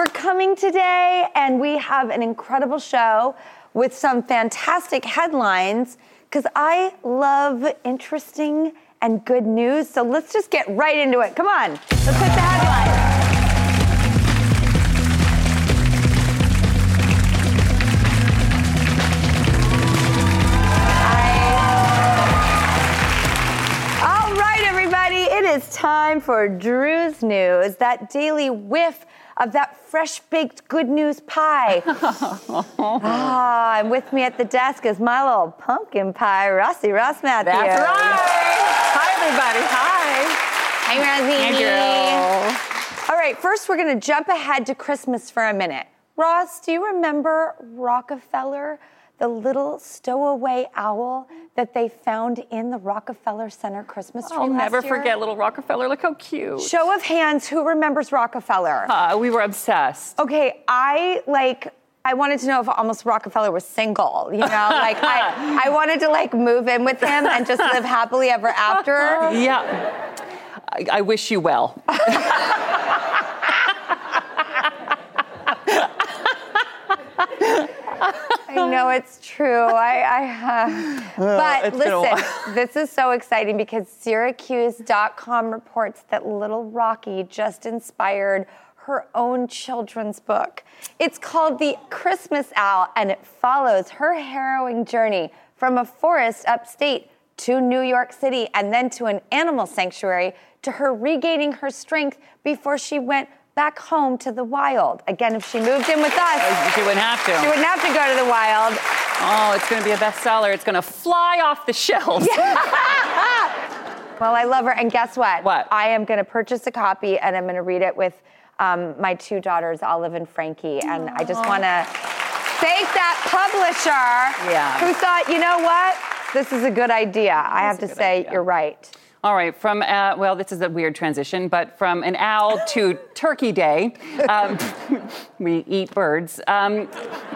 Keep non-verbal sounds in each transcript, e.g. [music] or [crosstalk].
For coming today. And we have an incredible show with some fantastic headlines because I love interesting and good news. So let's just get right into it. Come on, let's hit the headlines. All right, everybody, it is time for Drew's News, that daily whiff of that fresh baked good news pie. [laughs] ah, and with me at the desk is my little pumpkin pie, Rossi Ross Mathews. That's right. Hi, everybody. Hi. Hi, Rosie. Hey, All right, first we're going to jump ahead to Christmas for a minute. Ross, do you remember Rockefeller? The little stowaway owl that they found in the Rockefeller Center Christmas tree. I'll never year. forget little Rockefeller. Look how cute. Show of hands, who remembers Rockefeller? Uh, we were obsessed. Okay, I like. I wanted to know if almost Rockefeller was single, you know, [laughs] like I, I wanted to like move in with him and just live happily ever after. [laughs] Yeah, I, I wish you well. [laughs] I know [laughs] it's true. I, I [laughs] but listen, [laughs] this is so exciting because Syracuse.com reports that Little Rocky just inspired her own children's book. It's called The Christmas Owl, and it follows her harrowing journey from a forest upstate to New York City and then to an animal sanctuary to her regaining her strength before she went back home to the wild. Again, if she moved in with us, she wouldn't have to. She wouldn't have to go to the wild. Oh, it's going to be a bestseller. It's going to fly off the shelves. [laughs] Well, I love her. And guess what? What? I am going to purchase a copy and I'm going to read it with um, my two daughters, Olive and Frankie. And Aww. I just want to thank that publisher yeah. who thought, you know what? This is a good idea. I have to say, idea. you're right. All right, from, uh, well, this is a weird transition, but from an owl to Turkey Day, um, [laughs] we eat birds. Um,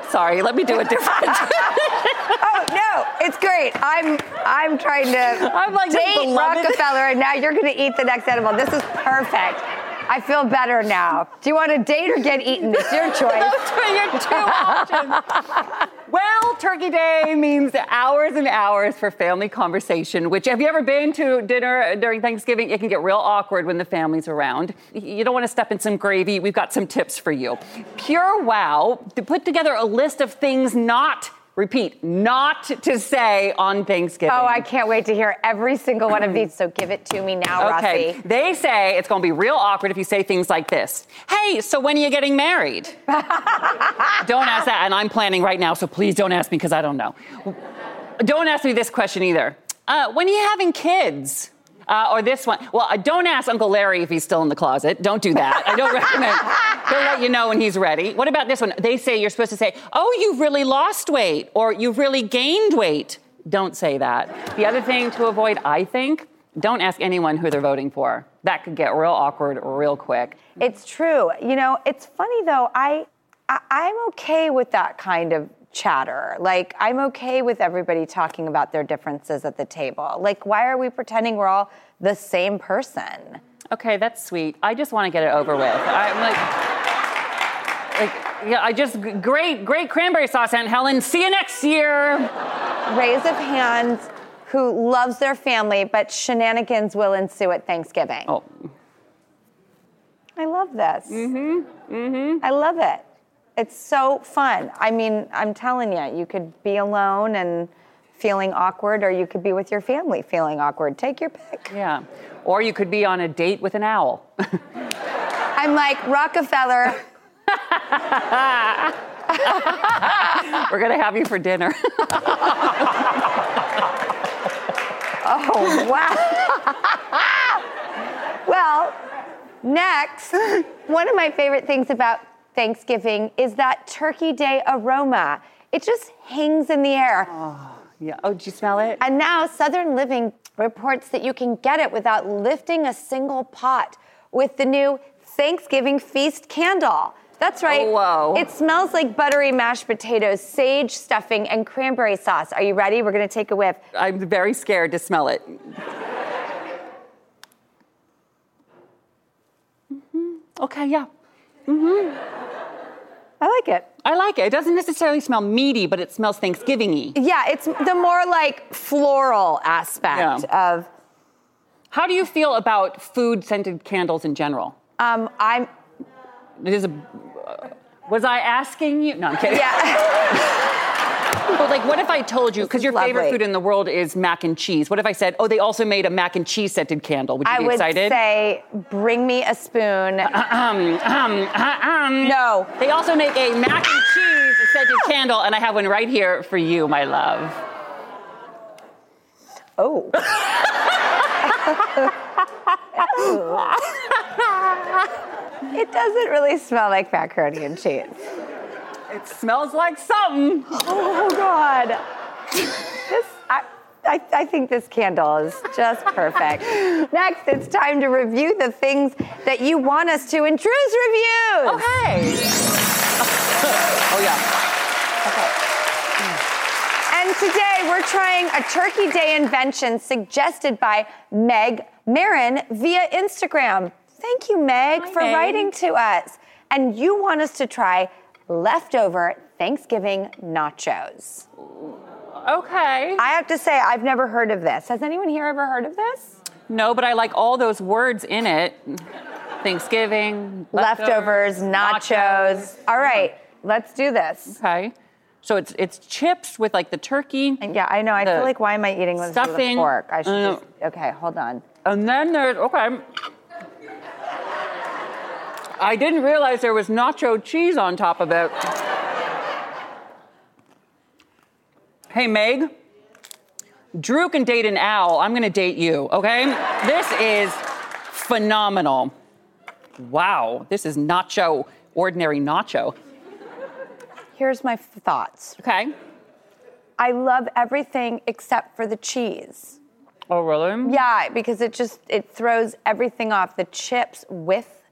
sorry, let me do it different. [laughs] oh, no, it's great. I'm, I'm trying to I'm like date Rockefeller, and now you're going to eat the next animal. This is perfect. I feel better now. Do you want to date or get eaten? It's your [laughs] choice. your two options. well, Turkey Day means hours and hours for family conversation, which have you ever been to dinner during Thanksgiving? It can get real awkward when the family's around. You don't want to step in some gravy. We've got some tips for you. PureWow to put together a list of things not Repeat, not to say on Thanksgiving. Oh, I can't wait to hear every single one of these. So give it to me now, okay. Rossi. They say it's going to be real awkward if you say things like this Hey, so when are you getting married? [laughs] don't ask that. And I'm planning right now, so please don't ask me because I don't know. Don't ask me this question either. Uh, when are you having kids? Uh, or this one. Well, uh, don't ask Uncle Larry if he's still in the closet. Don't do that. I don't [laughs] recommend. He'll let you know when he's ready. What about this one? They say you're supposed to say, "Oh, you've really lost weight," or "You've really gained weight." Don't say that. The other thing to avoid, I think, don't ask anyone who they're voting for. That could get real awkward real quick. It's true. You know, it's funny though. I, I I'm okay with that kind of chatter. Like, I'm okay with everybody talking about their differences at the table. Like, why are we pretending we're all the same person? Okay, that's sweet. I just want to get it over with. I'm like, like, yeah, I just great, great cranberry sauce, Aunt Helen. See you next year. raise of hands who loves their family, but shenanigans will ensue at Thanksgiving. Oh, I love this. Mm-hmm. Mm-hmm. I love it. It's so fun. I mean, I'm telling you, you could be alone and feeling awkward, or you could be with your family feeling awkward. Take your pick. yeah. Or you could be on a date with an owl. [laughs] I'm like, Rockefeller, [laughs] We're gonna have you for dinner. [laughs] oh, wow. well, next, one of my favorite things about Thanksgiving is that Turkey Day aroma. It just hangs in the air. yeah. Oh, do you smell it? And now Southern Living reports that you can get it without lifting a single pot with the new Thanksgiving feast candle. That's right. Oh, whoa. It smells like buttery mashed potatoes, sage stuffing, and cranberry sauce. Are you ready? We're going to take a whiff. I'm very scared to smell it. [laughs] mm-hmm. Okay, yeah. I like it. I like it. It doesn't necessarily smell meaty, but it smells Thanksgiving-y. Yeah, it's the more like floral aspect Yeah. of. How do you feel about food-scented candles in general? Um, I'm. It is a. was I asking you? No, I'm kidding. Yeah. [laughs] But like, what if I told you? Because your favorite food in the world is mac and cheese. What if I said, oh, they also made a mac and cheese scented candle? Would you I be excited? I would say, bring me a spoon. um, um, um. No. They also make a mac and cheese scented candle, and I have one right here for you, my love. Oh. [laughs] it doesn't really smell like macaroni and cheese. It smells like something. Oh God. This, I, I, I think this candle is just perfect. Next, it's time to review the things that you want us to in Drew's reviews. Oh, okay. oh yeah. Okay. And today we're trying a Turkey Day invention suggested by Meg Marin via Instagram. Thank you, Meg, Hi, for Meg. writing to us. And you want us to try leftover Thanksgiving nachos. Okay. I have to say, I've never heard of this. Has anyone here ever heard of this? No, but I like all those words in it. Thanksgiving, Leftovers, nachos. All right, let's do this. Okay. So it's it's chips with like the turkey, And yeah, I know. I feel like why am I eating this with a stuffing, fork? I should uh, just. Okay, hold on. and then there's okay. I didn't realize there was nacho cheese on top of it. Hey Meg, Drew can date an owl. I'm gonna date you. Okay? This is phenomenal. Wow, this is nacho, ordinary nacho. Here's my thoughts. Okay. I love everything except for the cheese. Oh really? Yeah, because it just it throws everything off. The chips with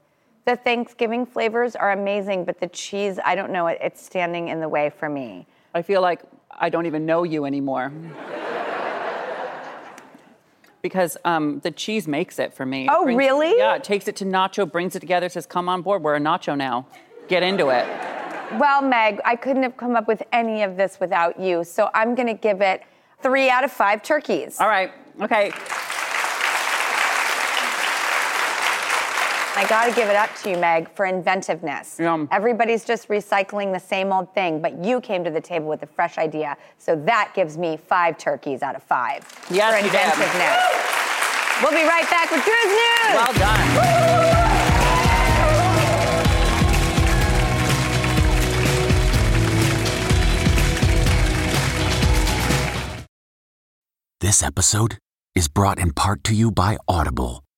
the Thanksgiving flavors are amazing, but the cheese, I don't know, it, it's standing in the way for me. I feel like I don't even know you anymore. because um, the cheese makes it for me. Oh, brings- really? Yeah, it takes it to nacho, brings it together, says, come on board, we're a nacho now. Get into it. Well, Meg, I couldn't have come up with any of this without you, so I'm gonna give it three out of five turkeys. All right, okay. I gotta give it up to you, Meg, for inventiveness. Yum. Everybody's just recycling the same old thing, but you came to the table with a fresh idea. So that gives me five turkeys out of five Yes, for you did. inventiveness. We'll be right back with Drew's News. Well done. This episode is brought in part to you by Audible,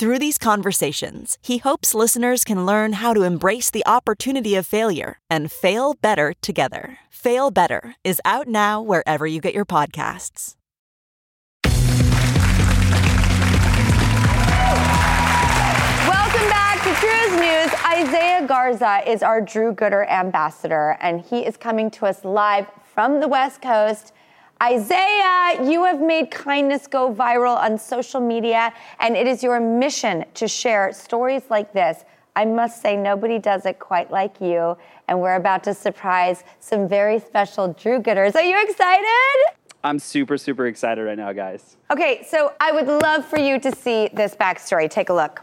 Through these conversations, he hopes listeners can learn how to embrace the opportunity of failure and fail better together. Fail Better is out now wherever you get your podcasts. Welcome back to Drew's News. Isaiah Garza is our Drew Gooder ambassador, and he is coming to us live from the West Coast. Isaiah, you have made kindness go viral on social media, and it is your mission to share stories like this. I must say, nobody does it quite like you, and we're about to surprise some very special Drew Gooders. Are you excited? I'm super, super excited right now, guys. Okay, so I would love for you to see this backstory. Take a look.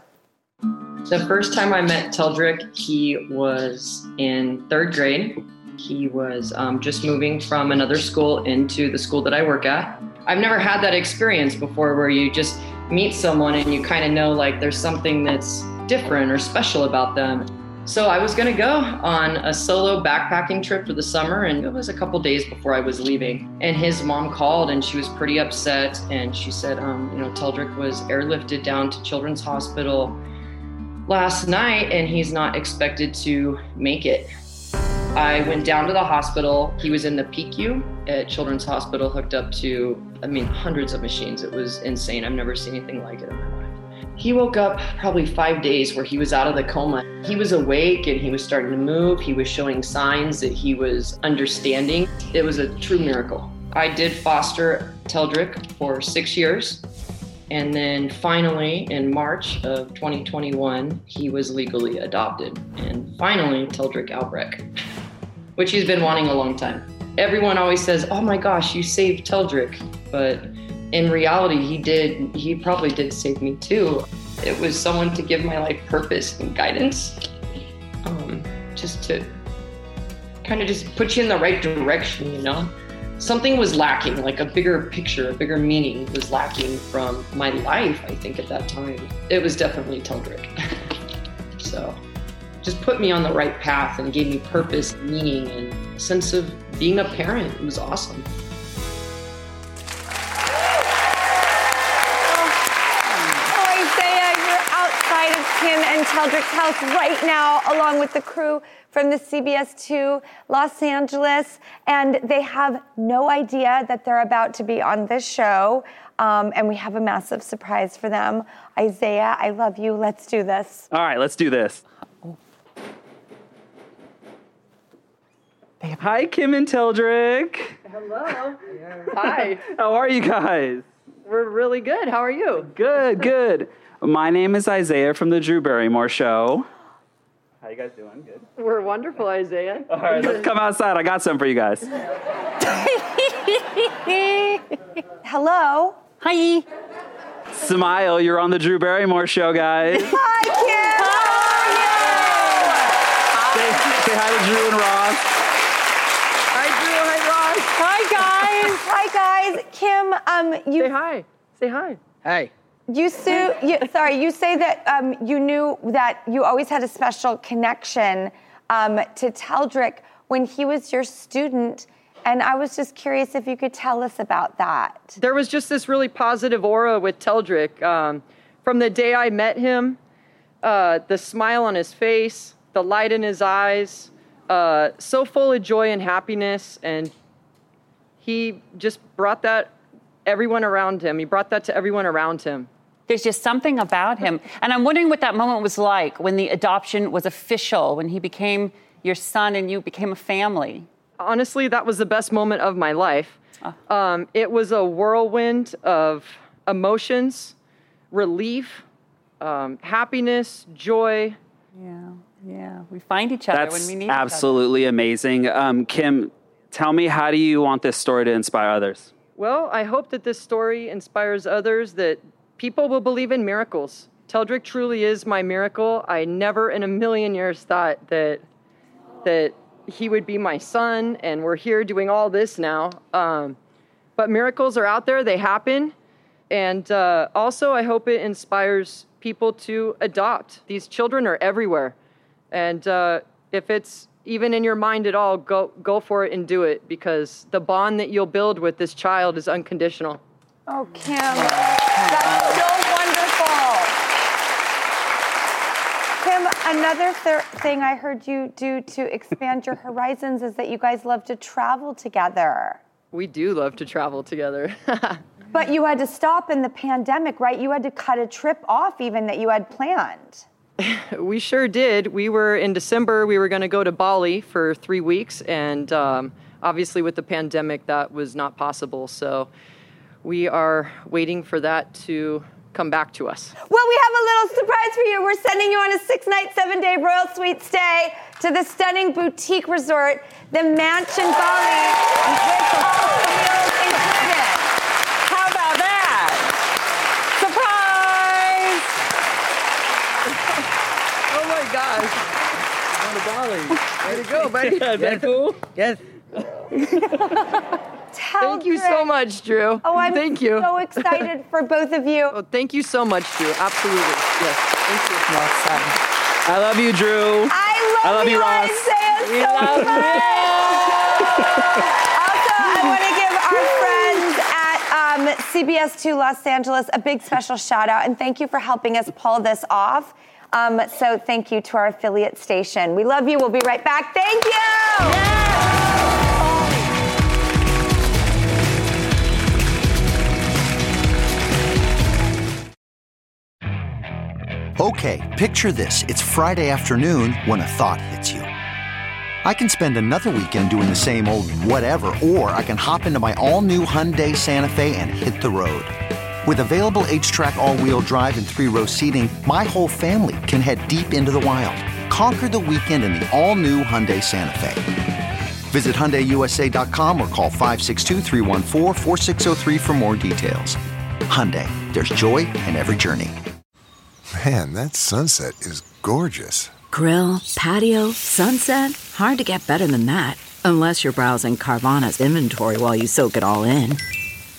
The first time I met Teldrick, he was in third grade. He was um, just moving from another school into the school that I work at. I've never had that experience before where you just meet someone and you kind of know like there's something that's different or special about them. So I was going to go on a solo backpacking trip for the summer, and it was a couple days before I was leaving. And his mom called, and she was pretty upset. And she said, um, you know, Teldrick was airlifted down to Children's Hospital last night, and he's not expected to make it. I went down to the hospital. He was in the PICU at Children's Hospital, hooked up to, I mean, hundreds of machines. It was insane. I've never seen anything like it in my life. He woke up probably five days where he was out of the coma. He was awake and he was starting to move. He was showing signs that he was understanding. It was a true miracle. I did foster Teldrick for six years. And then finally, in March of 2021, he was legally adopted. And finally, Teldrick Albrecht, which he's been wanting a long time. Everyone always says, Oh my gosh, you saved Teldrick. But in reality, he did, he probably did save me too. It was someone to give my life purpose and guidance, um, just to kind of just put you in the right direction, you know? Something was lacking, like a bigger picture, a bigger meaning was lacking from my life, I think, at that time. It was definitely Teldrick. [laughs] so just put me on the right path and gave me purpose, meaning, and a sense of being a parent. It was awesome. Oh, Isaiah, you're outside of Kim and Teldrick's house right now, along with the crew from the CBS 2 Los Angeles. And they have no idea that they're about to be on this show. Um, and we have a massive surprise for them. Isaiah, I love you. Let's do this. All right, let's do this. Hi, Kim and Teldrick. Hello. Hi. How are you guys? We're really good. How are you? Good, [laughs] good. My name is Isaiah from the Drew Barrymore Show. How you guys doing? Good. We're wonderful, Isaiah. All right, let's come outside. I got some for you guys. [laughs] Hello. Hi. Smile, you're on the Drew Barrymore Show, guys. [laughs] Hi, Kim. say, say hi to Drew and Ross. Hi, Drew. Hi, Hi Ross. guys. Guys. Kim, um, you Say hi. Say hi. Hey. You, Sue, you, sorry, you say that um, you knew that you always had a special connection um, to Teldrick when he was your student. And I was just curious if you could tell us about that. There was just this really positive aura with Teldrick. Um, from the day I met him, uh, the smile on his face, the light in his eyes, uh, so full of joy and happiness. And he just brought that everyone around him. He brought that to everyone around him. There's just something about him. And I'm wondering what that moment was like when the adoption was official, when he became your son and you became a family. Honestly, that was the best moment of my life. Um, it was a whirlwind of emotions, relief, um, happiness, joy. Yeah, yeah. We find each other That's when we need absolutely amazing. Um, Kim, tell me, how do you want this story to inspire others? Well, I hope that this story inspires others that people will believe in miracles. Teldrick truly is my miracle. I never in a million years thought that that he would be my son, and we're here doing all this now. Um, but miracles are out there; they happen, and uh, also I hope it inspires people to adopt. These children are everywhere, and uh, if it's even in your mind at all, go go for it and do it because the bond that you'll build with this child is unconditional. Oh, Kim, that's so wonderful. Kim, another th- thing I heard you do to expand your horizons is that you guys love to travel together. We do love to travel together. [laughs] But you had to stop in the pandemic, right? You had to cut a trip off even that you had planned. [laughs] we sure did. We were in December, we were going to go to Bali for three weeks, and um, obviously, with the pandemic, that was not possible. So we are waiting for that to come back to us. Well, we have a little surprise for you. We're sending you on a six night, seven day Royal Suite stay to the stunning boutique resort, the Mansion Bali, with all the meals included. How about that? Oh my gosh. Way to go, buddy. Is that cool? Yes. Thank you so much, Drew. Oh, I'm Thank you. So excited for both of you. [laughs] Oh, thank you so much, Drew. Absolutely. Yes. Thank you. I love you, Drew. I love, I love you, Ross. Isaiah, We so love much. also, I want to give our friends at um, CBS2 Los Angeles a big special shout out and thank you for helping us pull this off. Um, so thank you to our affiliate station. We love you. We'll be right back. Thank you. Okay, picture this. It's Friday afternoon when a thought hits you. I can spend another weekend doing the same old whatever, or I can hop into my all new Hyundai Santa Fe and hit the road. With available HTRAC, all wheel drive, and three row seating, my whole family can head deep into the wild. Conquer the weekend in the all new Hyundai Santa Fe. Visit HyundaiUSA.com or call 562-314-4603 for more details. Hyundai, there's joy in every journey. Man, that sunset is gorgeous. Grill, patio, sunset. Hard to get better than that. Unless you're browsing Carvana's inventory while you soak it all in.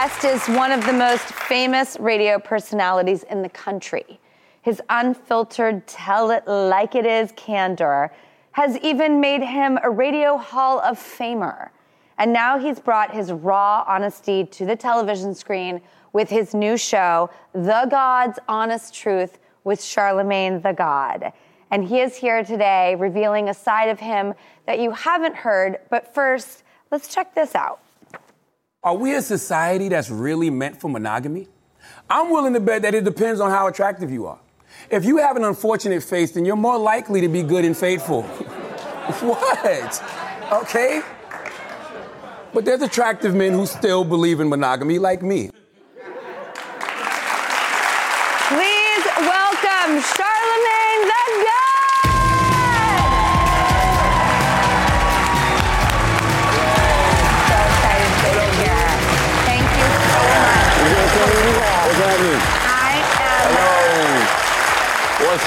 Guest is one of the most famous radio personalities in the country. His unfiltered, tell it like it is candor has even made him a Radio Hall of Famer. And now he's brought his raw honesty to the television screen with his new show, The God's Honest Truth with Charlamagne Tha God. And he is here today revealing a side of him that you haven't heard. But first, let's check this out. Are we a society that's really meant for monogamy? I'm willing to bet that it depends on how attractive you are. If you have an unfortunate face, then you're more likely to be good and faithful. [laughs] what? Okay? But there's attractive men who still believe in monogamy, like me.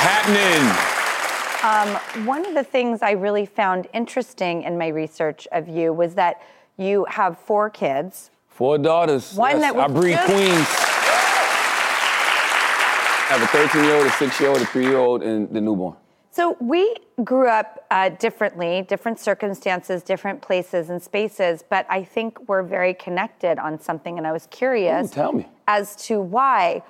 Happening? Um, one of the things I really found interesting in my research of you was that you have four kids. Four daughters. One Yes, that was I breed just- queens. I have a 13 year old, a 6 year old, a 3 year old, and the newborn. So we grew up uh, differently, different circumstances, different places and spaces, but I think we're very connected on something. And I was curious Ooh, tell me. as to why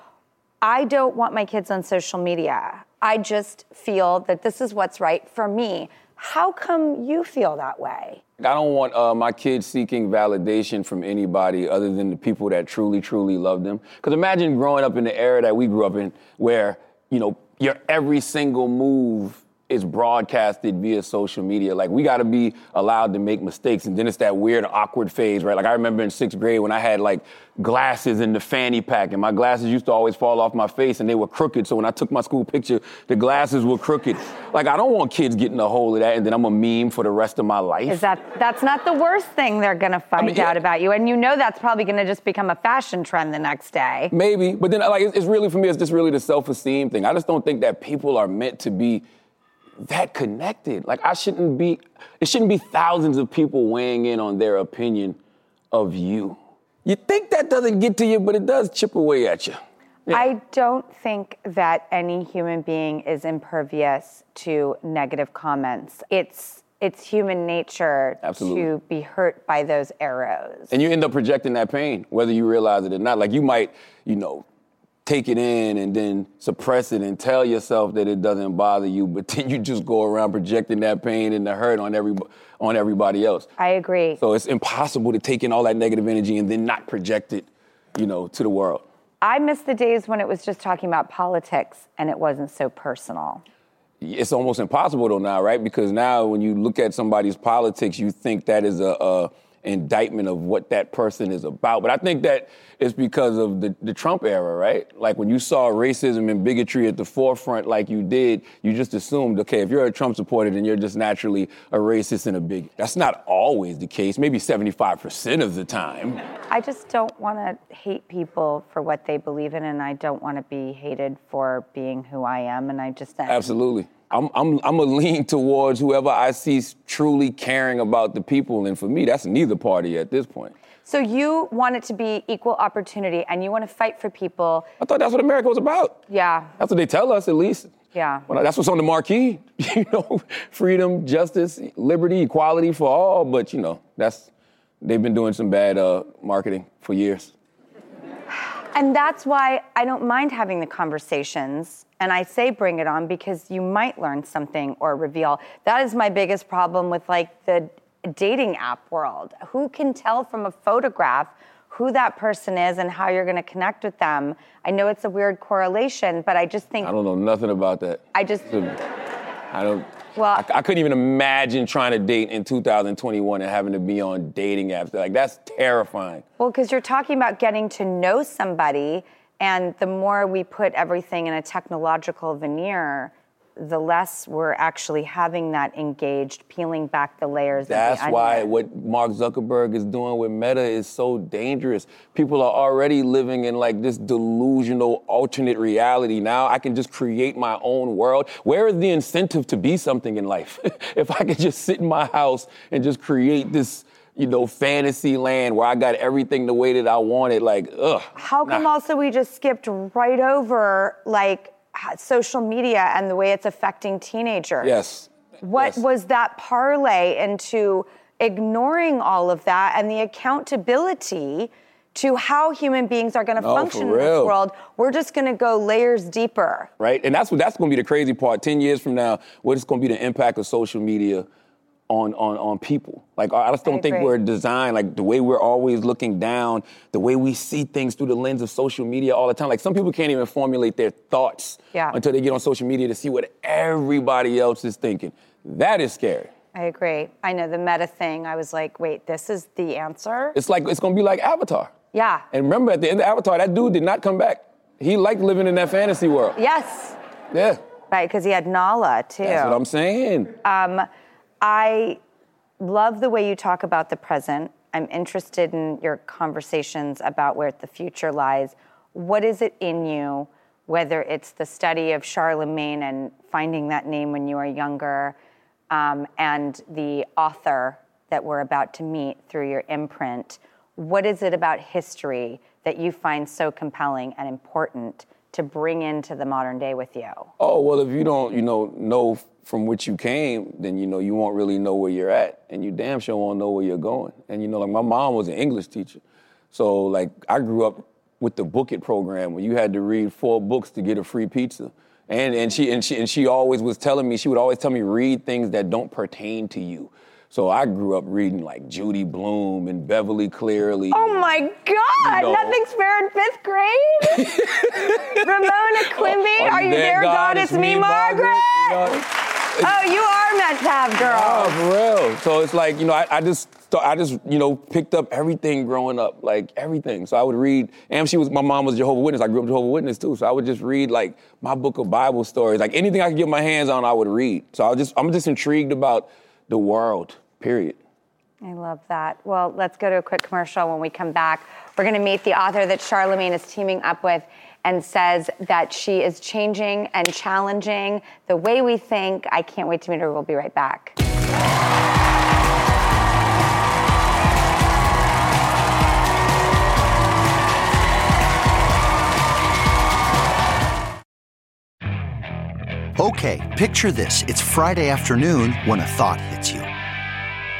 I don't want my kids on social media I just feel that this is what's right for me. How come you feel that way? I don't want uh, my kids seeking validation from anybody other than the people that truly, truly love them. Because imagine growing up in the era that we grew up in, where you know your every single move is broadcasted via social media. Like we got to be allowed to make mistakes, and then it's that weird, awkward phase, right? Like I remember in sixth grade when I had like glasses in the fanny pack, and my glasses used to always fall off my face, and they were crooked. So when I took my school picture, the glasses were crooked. [laughs] Like I don't want kids getting a hold of that, and then I'm a meme for the rest of my life. Is that that's not the worst thing they're gonna find mean, yeah. out about you, and you know that's probably gonna just become a fashion trend the next day. Maybe, but then like it's it's really for me, it's just really the self-esteem thing. I just don't think that people are meant to be that connected. Like I shouldn't be, it shouldn't be thousands of people weighing in on their opinion of you. You think that doesn't get to you, but it does chip away at you. Yeah. I don't think that any human being is impervious to negative comments. It's it's human nature Absolutely. to be hurt by those arrows. And you end up projecting that pain, whether you realize it or not. Like you might, you know, take it in and then suppress it and tell yourself that it doesn't bother you, but [laughs] then you just go around projecting that pain and the hurt on every on everybody else. I agree. So it's impossible to take in all that negative energy and then not project it, you know, to the world. I miss the days when it was just talking about politics and it wasn't so personal. It's almost impossible though now, right? Because now when you look at somebody's politics, you think that is a, a indictment of what that person is about. But I think that it's because of the, the Trump era, right? Like when you saw racism and bigotry at the forefront like you did, you just assumed, okay, if you're a Trump supporter, then you're just naturally a racist and a bigot. That's not always the case, maybe 75% of the time. I just don't want to hate people for what they believe in, and I don't want to be hated for being who I am, and I just... Absolutely. I'm, I'm, I'm a lean towards whoever I see truly caring about the people. And for me, that's neither party at this point. So you want it to be equal opportunity and you want to fight for people. I thought that's what America was about. Yeah. That's what they tell us, at least. Yeah. Well, that's what's on the marquee. [laughs] you know, freedom, justice, liberty, equality for all. But, you know, that's, they've been doing some bad uh, marketing for years. And that's why I don't mind having the conversations. And I say bring it on because you might learn something or reveal. That is my biggest problem with like the dating app world. Who can tell from a photograph who that person is and how you're going to connect with them? I know it's a weird correlation, but I just think I don't know nothing about that. I just I don't well, I, I, couldn't even imagine trying to date in 2021 and having to be on dating apps. Like that's terrifying. Well, because you're talking about getting to know somebody, and the more we put everything in a technological veneer, the less we're actually having that engaged, peeling back the layers. That's the why what Mark Zuckerberg is doing with Meta is so dangerous. People are already living in like this delusional alternate reality. Now I can just create my own world. Where is the incentive to be something in life? [laughs] if I could just sit in my house and just create this you know, fantasy land where I got everything the way that I wanted. Like, ugh. How come nah. also we just skipped right over like social media and the way it's affecting teenagers. Yes. What yes. was that parlay into ignoring all of that and the accountability to how human beings are going to no, function in this world? We're just going to go layers deeper. Right, and that's what that's going to be the crazy part. Ten years from now, what is going to be the impact of social media? On on on people. Like I just don't I think we're designed like the way we're always looking down, the way we see things through the lens of social media all the time. Like some people can't even formulate their thoughts yeah. until they get on social media to see what everybody else is thinking. That is scary. I agree. I know the meta thing. I was like, wait, this is the answer. It's like it's gonna be like Avatar. Yeah. And remember, at the end of Avatar, that dude did not come back. He liked living in that fantasy world. Yes. Yeah. Right, because he had Nala too. That's what I'm saying. Um, I love the way you talk about the present. I'm interested in your conversations about where the future lies. What is it in you, whether it's the study of Charlemagne and finding that name when you were younger, um, and the author that we're about to meet through your imprint? What is it about history that you find so compelling and important to bring into the modern day with you? Oh, well, if you don't, you know, know from which you came, then you know you won't really know where you're at, and you damn sure won't know where you're going. And you know, like my mom was an English teacher, so like I grew up with the Book It program where you had to read four books to get a free pizza. And and she and she and she always was telling me, she would always tell me read things that don't pertain to you. So I grew up reading like Judy Blume and Beverly Cleary. Oh my God! Know. Nothing's fair in fifth grade. [laughs] Ramona Quimby, oh, are you there, God? It's me, Margaret. Oh, you are meant to have girls. Oh, for real. So it's like, you know, I, I just I just, you know, picked up everything growing up, like everything. So I would read, and she was, my mom was Jehovah Witness. I grew up Jehovah Witness too. So I would just read like my book of Bible stories, like anything I could get my hands on, I would read. So I just, I'm just intrigued about the world, period. I love that. Well, let's go to a quick commercial. When we come back, we're going to meet the author that Charlamagne is teaming up with and says that she is changing and challenging the way we think. I can't wait to meet her. We'll be right back. Okay, picture this. It's Friday afternoon when a thought hits you.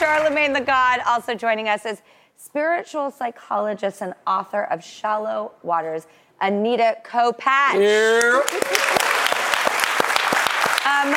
Charlamagne Tha God. Also joining us is spiritual psychologist and author of Shallow Waters, Anita Kopacz. Um,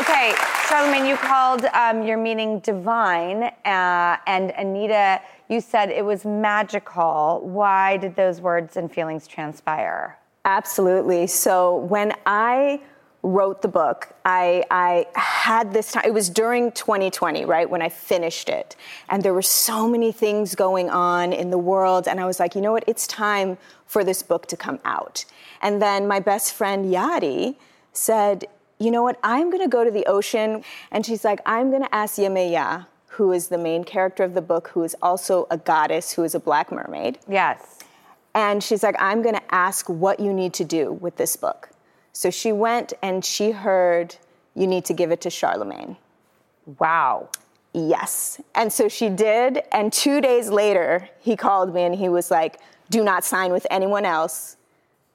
okay, Charlamagne, you called um, your meaning divine, uh, and Anita, you said it was magical. Why did those words and feelings transpire? Absolutely. So when I wrote the book, I, I had this time, it was during 2020, right, when I finished it. And there were so many things going on in the world. And I was like, you know what, it's time for this book to come out. And then my best friend Yadi said, you know what, I'm gonna go to the ocean. And she's like, I'm gonna ask Yemaya, who is the main character of the book, who is also a goddess, who is a black mermaid. Yes. And she's like, I'm gonna ask what you need to do with this book. So she went and she heard, you need to give it to Charlamagne. Wow. Yes. And so she did. And two days later, he called me and he was like, do not sign with anyone else.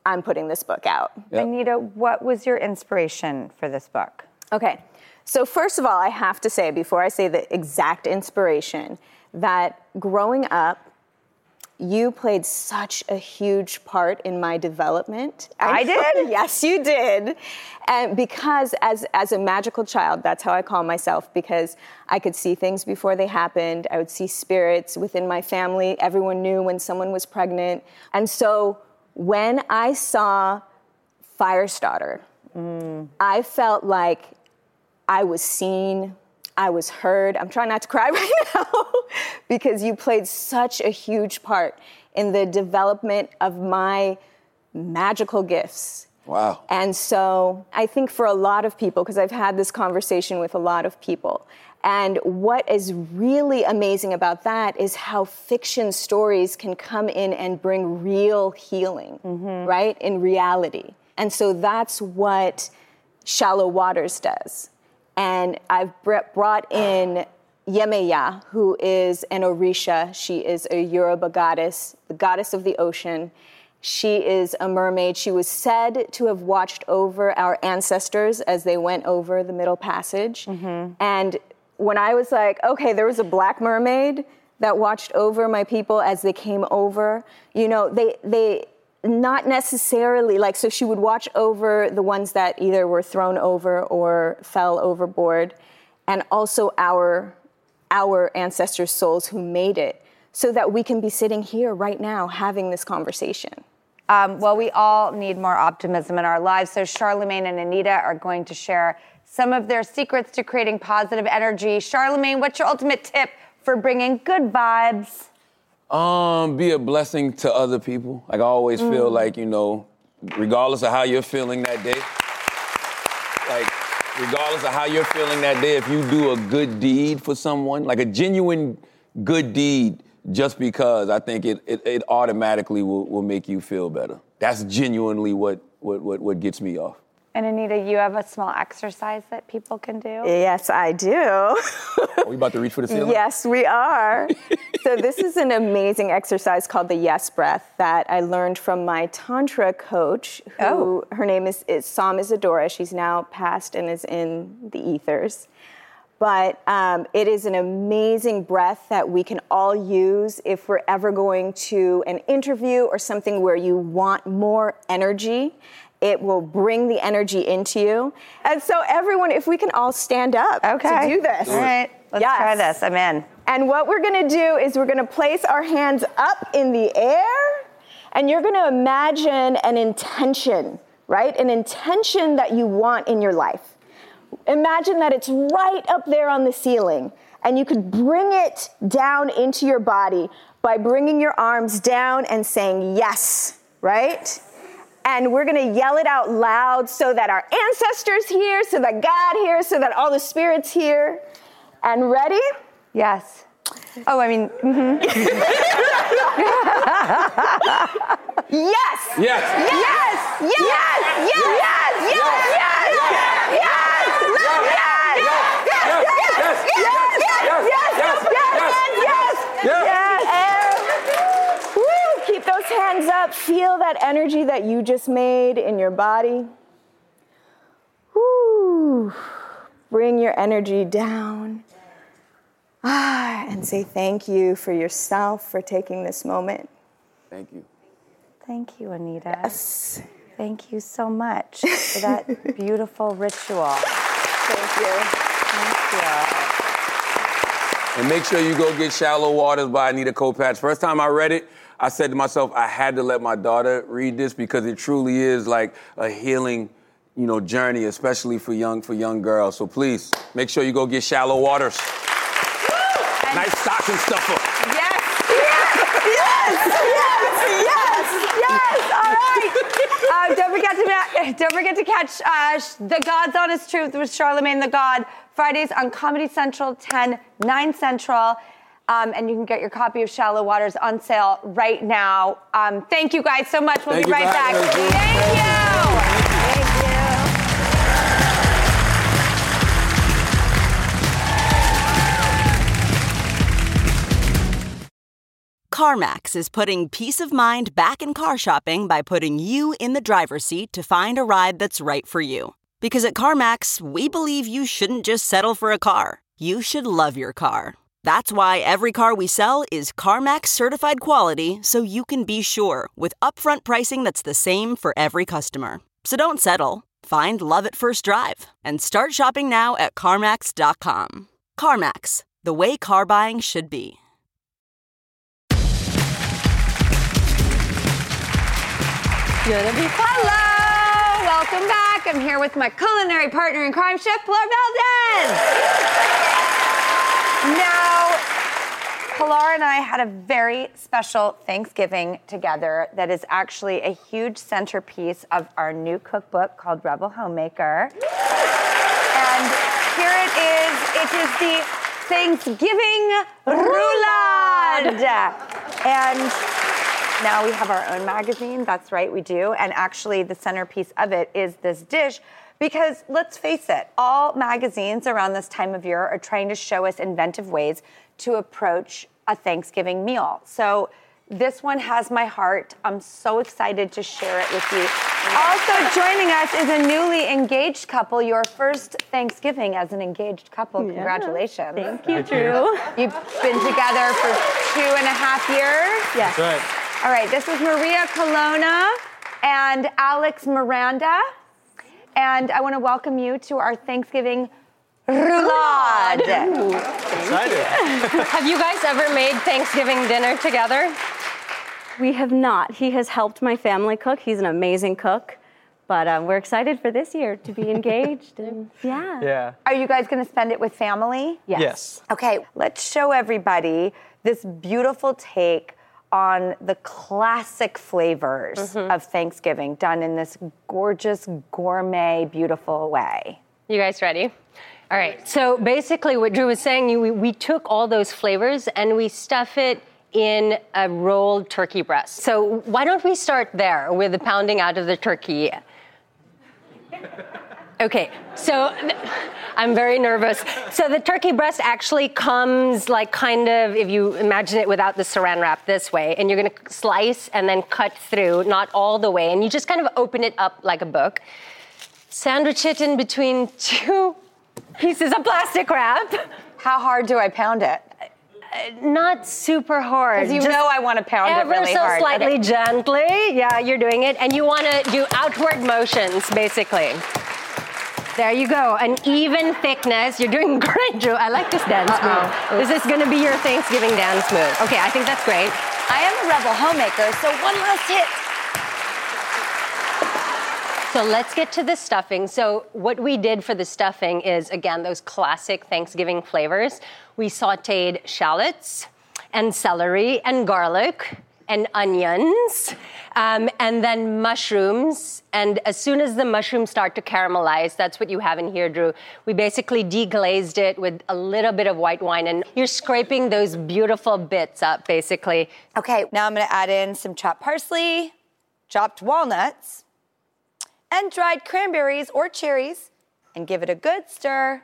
I'm putting this book out. Anita, what was your inspiration for this book? Okay. So, first of all, I have to say, before I say the exact inspiration, that growing up, you played such a huge part in my development. I [laughs] did? yes, you did. And because as as a magical child, that's how I call myself because I could see things before they happened. I would see spirits within my family. Everyone knew when someone was pregnant. And so when I saw Firestarter, mm. I felt like I was seen, I was heard. I'm trying not to cry [laughs] right now because you played such a huge part in the development of my magical gifts. Wow. And so I think for a lot of people, because I've had this conversation with a lot of people, and what is really amazing about that is how fiction stories can come in and bring real healing, mm-hmm. right? In reality. And so that's what Shallow Waters does. And I've brought in Yemaya, who is an Orisha. She is a Yoruba goddess, the goddess of the ocean. She is a mermaid. She was said to have watched over our ancestors as they went over the Middle Passage. Mm-hmm. And when I was like, okay, there was a black mermaid that watched over my people as they came over, you know, they, they, not necessarily like so she would watch over the ones that either were thrown over or fell overboard and also our our ancestors souls who made it so that we can be sitting here right now having this conversation Um, well, we all need more optimism in our lives. So, Charlamagne and Anita are going to share some of their secrets to creating positive energy. Charlamagne, what's your ultimate tip for bringing good vibes? Um, be a blessing to other people. Like I always feel Mm. like, you know, regardless of how you're feeling that day, like regardless of how you're feeling that day, if you do a good deed for someone, like a genuine good deed, just because I think it it, it automatically will, will make you feel better. That's genuinely what what, what, what gets me off. And Anita, you have a small exercise that people can do? Yes, I do. Are we about to reach for the ceiling? Yes, we are. so, this is an amazing exercise called the Yes Breath that I learned from my Tantra coach, who Oh. her name is, is Psalm Isadora. She's now passed and is in the ethers. But um, it is an amazing breath that we can all use if we're ever going to an interview or something where you want more energy. It will bring the energy into you. And so, everyone, if we can all stand up Okay. to do this. All right, let's try this. I'm in. And what we're gonna do is we're gonna place our hands up in the air, and you're gonna imagine an intention, right? An intention that you want in your life. Imagine that it's right up there on the ceiling, and you could bring it down into your body by bringing your arms down and saying yes, right? And we're gonna yell it out loud so that our ancestors hear, so that God hears, so that all the spirits hear. And ready? Yes. Oh, I mean, mhm. [laughs] Yes! Yes. Yes! Yes! Yes! Yes! Yes! Yes! Yes! Yes! Yes! Woo! Keep those hands up. Feel that energy that you just made in your body. Woo! Bring your energy down. Ah, and say thank you for yourself for taking this moment. Thank you. Thank you, Anita. Yes. Thank you so much for that [laughs] beautiful ritual. Thank you. Thank you. And make sure you go get Shallow Waters by Anita Kopacz. First time I read it, I said to myself, I had to let my daughter read this because it truly is like a healing, you know, journey, especially for young for young girls. So please make sure you go get Shallow Waters. Nice stocking stuffer. Yes! Yes! Yes! Yes! Yes! All right. Uh, don't forget to don't forget to catch uh, the God's Honest Truth with Charlamagne Tha God Fridays on Comedy Central 10 9 Central. Um, and you can get your copy of Shallow Waters on sale right now. Um, thank you guys so much. We'll Thank be right for back. having us, Drew. Thank you. Thank you. CarMax is putting peace of mind back in car shopping by putting you in the driver's seat to find a ride that's right for you. Because at CarMax, we believe you shouldn't just settle for a car, you should love your car. That's why every car we sell is CarMax certified quality so you can be sure with upfront pricing that's the same for every customer. So don't settle. Find love at first drive and start shopping now at CarMax.com. CarMax, the way car buying should be. Hello, welcome back. I'm here with my culinary partner in crime, Chef Pilar Valdes. now, Pilar and I had a very special Thanksgiving together that is actually a huge centerpiece of our new cookbook called Rebel Homemaker. And here it is. It is the Thanksgiving roulade. And now we have our own magazine. That's right, we do. And actually, the centerpiece of it is this dish. Because let's face it, all magazines around this time of year are trying to show us inventive ways to approach a Thanksgiving meal. So this one has my heart. I'm so excited to share it with you. Also joining us is a newly engaged couple, your first Thanksgiving as an engaged couple. Congratulations. Thank you, Drew. You've been together for two and a half years? Yes. Right. All right, this is Maria Colonna and Alex Miranda. And I want to welcome you to our Thanksgiving roulade. Excited. [laughs] Have you guys ever made Thanksgiving dinner together? We have not. He has helped my family cook. He's an amazing cook. But um, we're excited for this year to be [laughs] engaged. And yeah. Yeah. Are you guys going to spend it with family? Yes. Yes. Okay, let's show everybody this beautiful take on the classic flavors Mm-hmm. of Thanksgiving done in this gorgeous, gourmet, beautiful way. You guys ready? All right. So basically, what Drew was saying, we, we took all those flavors and we stuff it in a rolled turkey breast. So why don't we start there with the pounding out of the turkey? [laughs] Okay, so I'm very nervous. So the turkey breast actually comes like kind of, if you imagine it without the saran wrap this way, and you're gonna slice and then cut through, not all the way, and you just kind of open it up like a book. Sandwich it in between two pieces of plastic wrap. How hard do I pound it? Uh, not super hard. 'Cause you Just know I wanna pound it really so hard. slightly Okay. gently. Yeah, you're doing it, and you want to do outward motions, basically. There you go. An even thickness. You're doing [laughs] great, Drew. I like this dance Uh-oh. move. This is going to be your Thanksgiving dance move. Okay, I think that's great. I am a rebel homemaker, so one last hit. So let's get to the stuffing. So, what we did for the stuffing is, again, those classic Thanksgiving flavors. We sauteed shallots and celery and garlic and onions, um, and then mushrooms. And as soon as the mushrooms start to caramelize, that's what you have in here, Drew. We basically deglazed it with a little bit of white wine, and you're scraping those beautiful bits up, basically. Okay, now I'm gonna add in some chopped parsley, chopped walnuts, and dried cranberries or cherries, and give it a good stir.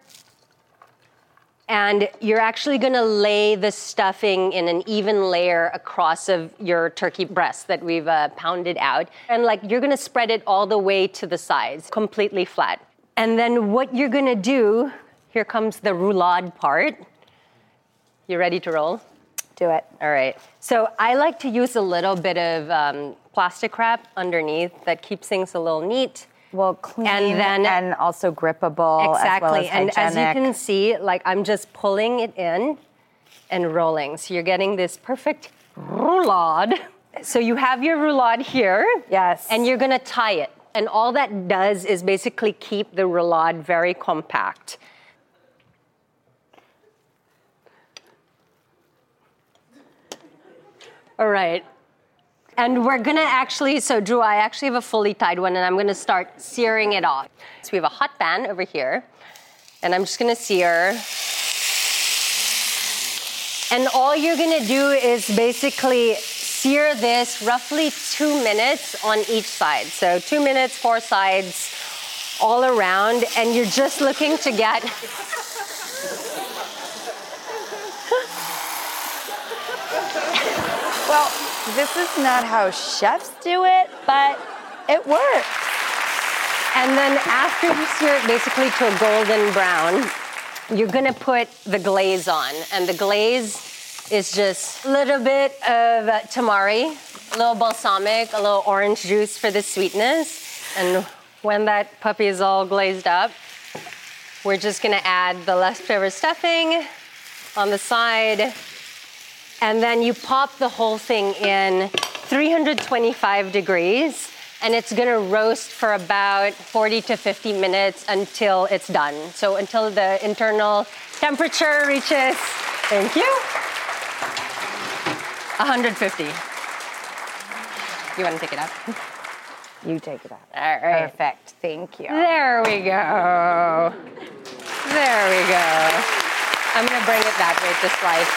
And you're actually going to lay the stuffing in an even layer across of your turkey breast that we've uh, pounded out. And like you're going to spread it all the way to the sides completely flat. And then what you're going to do here comes the roulade part. You ready to roll? Do it. All right. So i like to use a little bit of um, plastic wrap underneath that keeps things a little neat well clean and then and also grippable exactly as well as and as you can see like i'm just pulling it in and rolling. So you're getting this perfect roulade. So you have your roulade here. Yes. And you're going to tie it. And all that does is basically keep the roulade very compact. All right and we're gonna actually, so Drew, I actually have a fully tied one and I'm gonna start searing it off. So we have a hot pan over here and I'm just gonna sear. And all you're gonna do is basically sear this roughly two minutes on each side. So two minutes, four sides, all around, and you're just looking to get [laughs] Well, this is not how chefs do it, but it works. And then after you sear it basically to a golden brown, you're gonna put the glaze on. And the glaze is just a little bit of uh, tamari, a little balsamic, a little orange juice for the sweetness. And when that puppy is all glazed up, we're just gonna add the leftover stuffing on the side. And then you pop the whole thing in 325 degrees and it's gonna roast for about 40 to 50 minutes until it's done. So until the internal temperature reaches, thank you, 150. You wanna take it out? You take it out. All right. Perfect. Thank you. There we go. There we go. I'm gonna bring it that way, just like.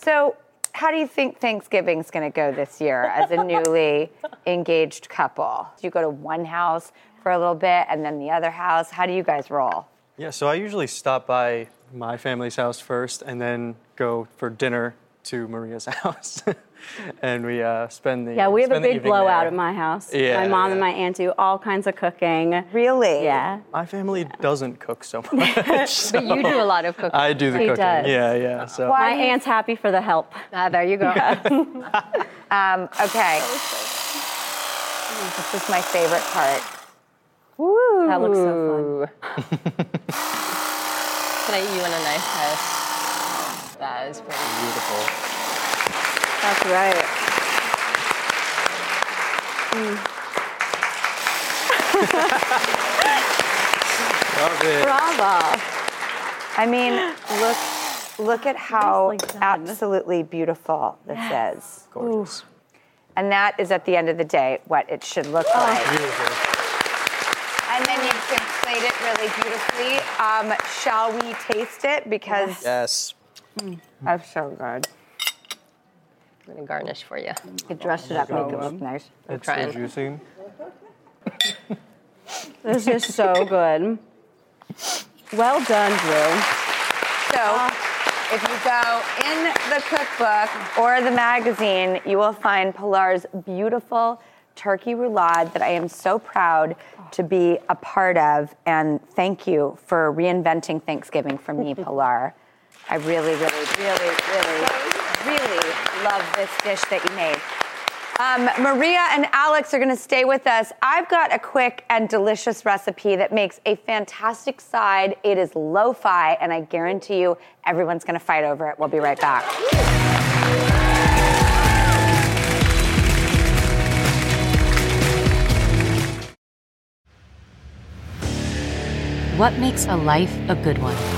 So, how do you think Thanksgiving's going to go this year as a newly [laughs] engaged couple? Do you go to one house for a little bit and then the other house? How do you guys roll? Yeah, so I usually stop by my family's house first and then go for dinner to Maria's [laughs] house. and we uh, spend the Yeah, we have a big blowout there. at my house. Yeah, my mom yeah. and my aunt do all kinds of cooking. Really? Yeah. My family doesn't cook so [laughs] much. But you do a lot of cooking. I do the He cooking. does. Yeah, yeah. So my aunt's happy for the help. Ah, there you go. [laughs] Um, okay. This is my favorite part. Woo. That looks so fun. Can I eat you in a nice house? That is pretty beautiful. That's right. [laughs] Love it. Bravo. I mean, look look at how absolutely beautiful this is. Gorgeous. And that is at the end of the day what it should look like. And then you can plate it really beautifully. Um, shall we taste it? Because Yes. Mm. That's so good. I'm gonna garnish for you. You dressed it up, make it look nice. I'm It's so trying. juicy. This is so good. Well done, Drew. So, if you go in the cookbook or the magazine, you will find Pilar's beautiful turkey roulade that I am so proud to be a part of. And thank you for reinventing Thanksgiving for me, Pilar. I really, really, really, really, really love this dish that you made. Um, Maria and Alex are going to stay with us. I've got a quick and delicious recipe that makes a fantastic side. It is lo fi, and I guarantee you everyone's going to fight over it. We'll be right back. What makes a life a good one?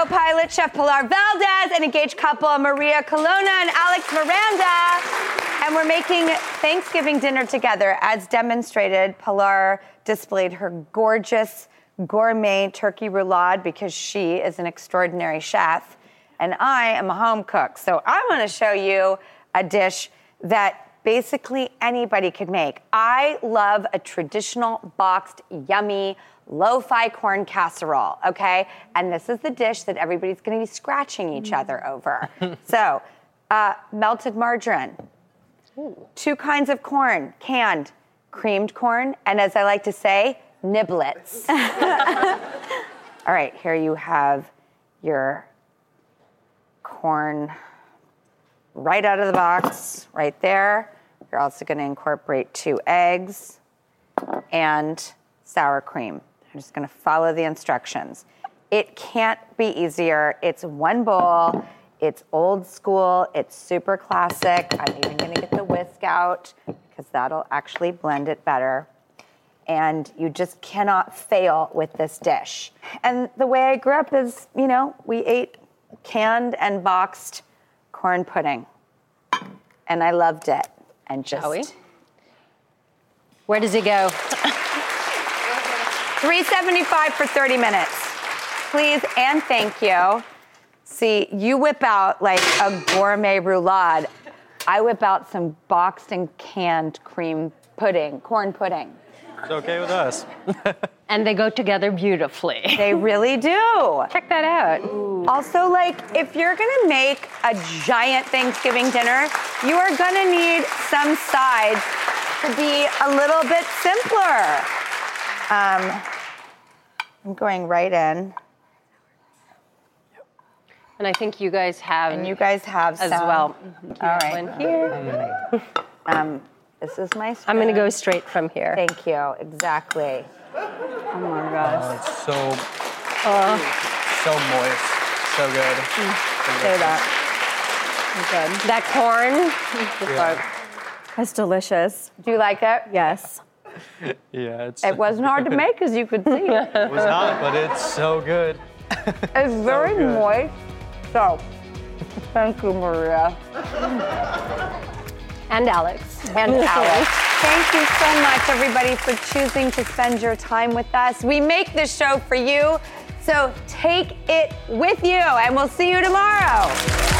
Co-pilot, Chef Pilar Valdes, and engaged couple Maria Colonna and Alex Miranda. And we're making Thanksgiving dinner together. As demonstrated, Pilar displayed her gorgeous gourmet turkey roulade because she is an extraordinary chef. And I am a home cook. So I want to show you a dish that basically anybody could make. I love a traditional boxed, yummy, lo fi corn casserole, okay? And this is the dish that everybody's gonna be scratching each other over. [laughs] so, uh, melted margarine, two kinds of corn, canned, creamed corn, and as I like to say, niblets. [laughs] [laughs] All right, here you have your corn right out of the box, right there. You're also going to incorporate two eggs and sour cream. I'm just going to follow the instructions. It can't be easier. It's one bowl. It's old school. It's super classic. I'm even going to get the whisk out because that'll actually blend it better. And you just cannot fail with this dish. And the way I grew up is, you know, we ate canned and boxed corn pudding. And I loved it. And just. Where does it go? 375 for 30 minutes. Please and thank you. See, you whip out like a gourmet roulade. I whip out some boxed and canned cream pudding, corn pudding. It's okay with us. [laughs] and they go together beautifully. They really do. Check that out. Also, like, if you're gonna make a giant Thanksgiving dinner, you are gonna need some sides to be a little bit simpler. Um, I'm going right in. And I think you guys have. And you guys have as some. well. All right. One here. Um, this is my. I'm going to go straight from here. Thank you. Exactly. Oh my Oh, gosh. it's so, Uh, so moist. So good. Say that. good. That corn. [laughs] Yeah. That's delicious. Do you like it? Yes. [laughs] Yeah, it's. It wasn't hard to make, as you could see. It [laughs] was not, but it's so good. [laughs] It's very good. moist. So, thank you, Maria. And Alex. And Alex. Thank you so much, everybody, for choosing to spend your time with us. We make this show for you, so take it with you, and we'll see you tomorrow.